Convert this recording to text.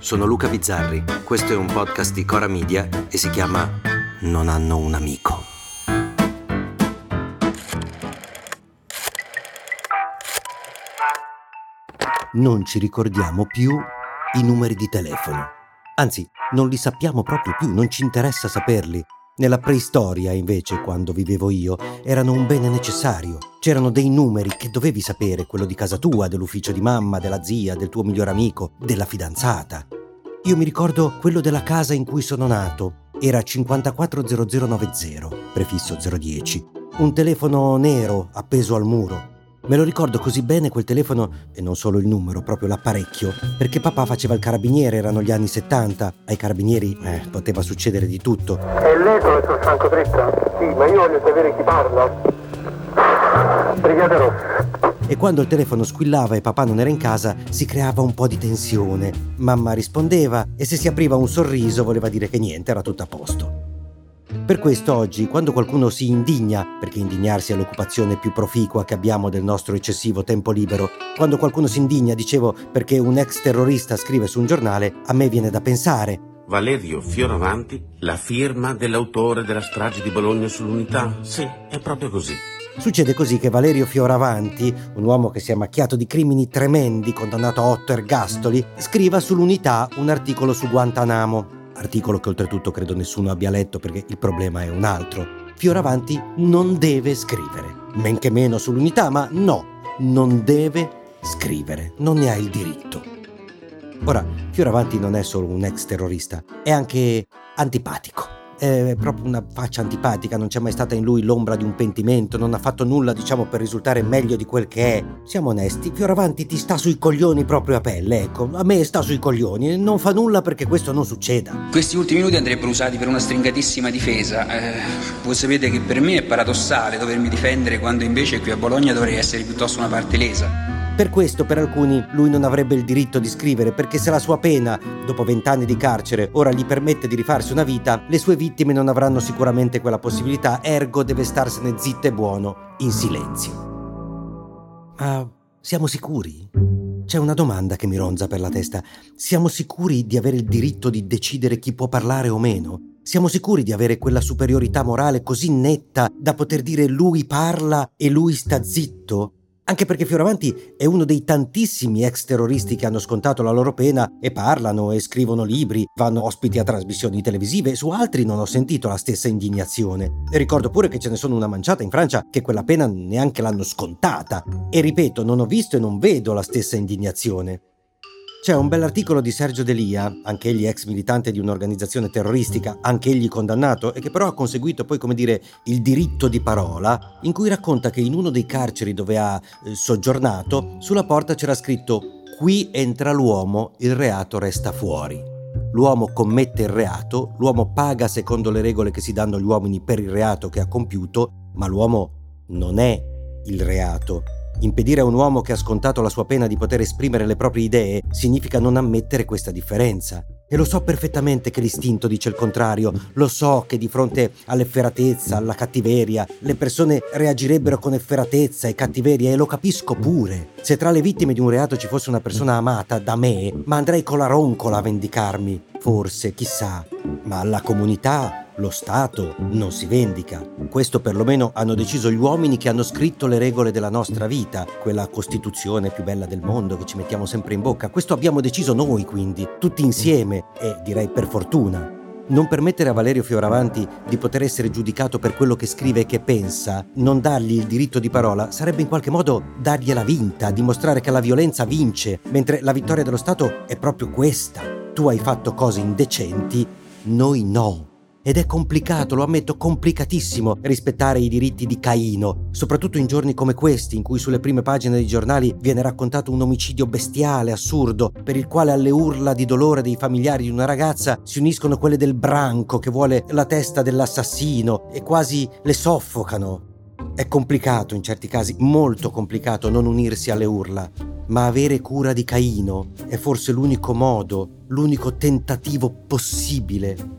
sono Luca Bizzarri, questo è un podcast di Cora Media e si chiama Non hanno un amico. Non ci ricordiamo più i numeri di telefono. Anzi, non li sappiamo proprio più, non ci interessa saperli. Nella preistoria, invece, quando vivevo io, erano un bene necessario. C'erano dei numeri che dovevi sapere, quello di casa tua, dell'ufficio di mamma, della zia, del tuo migliore amico, della fidanzata. Io mi ricordo quello della casa in cui sono nato. Era 540090, prefisso 010. Un telefono nero appeso al muro. Me lo ricordo così bene quel telefono, e non solo il numero, proprio l'apparecchio, perché papà faceva il carabiniere, erano gli anni 70. Ai carabinieri, eh, poteva succedere di tutto. E lei, professor Franco Dritta? Sì, ma io voglio sapere chi parla. Brigata Rossa. E quando il telefono squillava e papà non era in casa, si creava un po' di tensione. Mamma rispondeva e se si apriva un sorriso voleva dire che niente, era tutto a posto. Per questo oggi, quando qualcuno si indigna, perché indignarsi è l'occupazione più proficua che abbiamo del nostro eccessivo tempo libero, quando qualcuno si indigna, dicevo, perché un ex terrorista scrive su un giornale, a me viene da pensare. Valerio Fioravanti, la firma dell'autore della strage di Bologna sull'unità? Sì, è proprio così. Succede così che Valerio Fioravanti, un uomo che si è macchiato di crimini tremendi, condannato a otto ergastoli, scriva sull'unità un articolo su Guantanamo articolo che oltretutto credo nessuno abbia letto perché il problema è un altro. Fioravanti non deve scrivere, men che meno sull'unità, ma no, non deve scrivere, non ne ha il diritto. Ora, Fioravanti non è solo un ex terrorista, è anche antipatico è proprio una faccia antipatica, non c'è mai stata in lui l'ombra di un pentimento, non ha fatto nulla, diciamo, per risultare meglio di quel che è. Siamo onesti, Fioravanti ti sta sui coglioni proprio a pelle, ecco, a me sta sui coglioni, non fa nulla perché questo non succeda. Questi ultimi minuti andrebbero usati per una stringatissima difesa. Eh, voi sapete che per me è paradossale dovermi difendere quando invece qui a Bologna dovrei essere piuttosto una parte lesa. Per questo per alcuni lui non avrebbe il diritto di scrivere perché se la sua pena, dopo vent'anni di carcere, ora gli permette di rifarsi una vita, le sue vittime non avranno sicuramente quella possibilità, ergo deve starsene zitto e buono, in silenzio. Ma siamo sicuri? C'è una domanda che mi ronza per la testa. Siamo sicuri di avere il diritto di decidere chi può parlare o meno? Siamo sicuri di avere quella superiorità morale così netta da poter dire lui parla e lui sta zitto? Anche perché Fioravanti è uno dei tantissimi ex terroristi che hanno scontato la loro pena e parlano e scrivono libri, vanno ospiti a trasmissioni televisive, su altri non ho sentito la stessa indignazione. E ricordo pure che ce ne sono una manciata in Francia che quella pena neanche l'hanno scontata. E ripeto, non ho visto e non vedo la stessa indignazione. C'è un bell'articolo di Sergio Delia, anch'egli ex militante di un'organizzazione terroristica, anch'egli condannato e che però ha conseguito poi, come dire, il diritto di parola, in cui racconta che in uno dei carceri dove ha eh, soggiornato, sulla porta c'era scritto Qui entra l'uomo, il reato resta fuori. L'uomo commette il reato, l'uomo paga secondo le regole che si danno agli uomini per il reato che ha compiuto, ma l'uomo non è il reato Impedire a un uomo che ha scontato la sua pena di poter esprimere le proprie idee significa non ammettere questa differenza. E lo so perfettamente che l'istinto dice il contrario, lo so che di fronte all'efferatezza, alla cattiveria, le persone reagirebbero con efferatezza e cattiveria e lo capisco pure. Se tra le vittime di un reato ci fosse una persona amata da me, ma andrei con la roncola a vendicarmi. Forse, chissà, ma la comunità lo Stato non si vendica. Questo perlomeno hanno deciso gli uomini che hanno scritto le regole della nostra vita, quella Costituzione più bella del mondo che ci mettiamo sempre in bocca. Questo abbiamo deciso noi quindi, tutti insieme e direi per fortuna. Non permettere a Valerio Fioravanti di poter essere giudicato per quello che scrive e che pensa, non dargli il diritto di parola, sarebbe in qualche modo dargliela vinta, dimostrare che la violenza vince, mentre la vittoria dello Stato è proprio questa. Tu hai fatto cose indecenti, noi no. Ed è complicato, lo ammetto, complicatissimo rispettare i diritti di Caino, soprattutto in giorni come questi, in cui sulle prime pagine dei giornali viene raccontato un omicidio bestiale, assurdo, per il quale alle urla di dolore dei familiari di una ragazza si uniscono quelle del branco che vuole la testa dell'assassino e quasi le soffocano. È complicato in certi casi, molto complicato non unirsi alle urla, ma avere cura di Caino è forse l'unico modo, l'unico tentativo possibile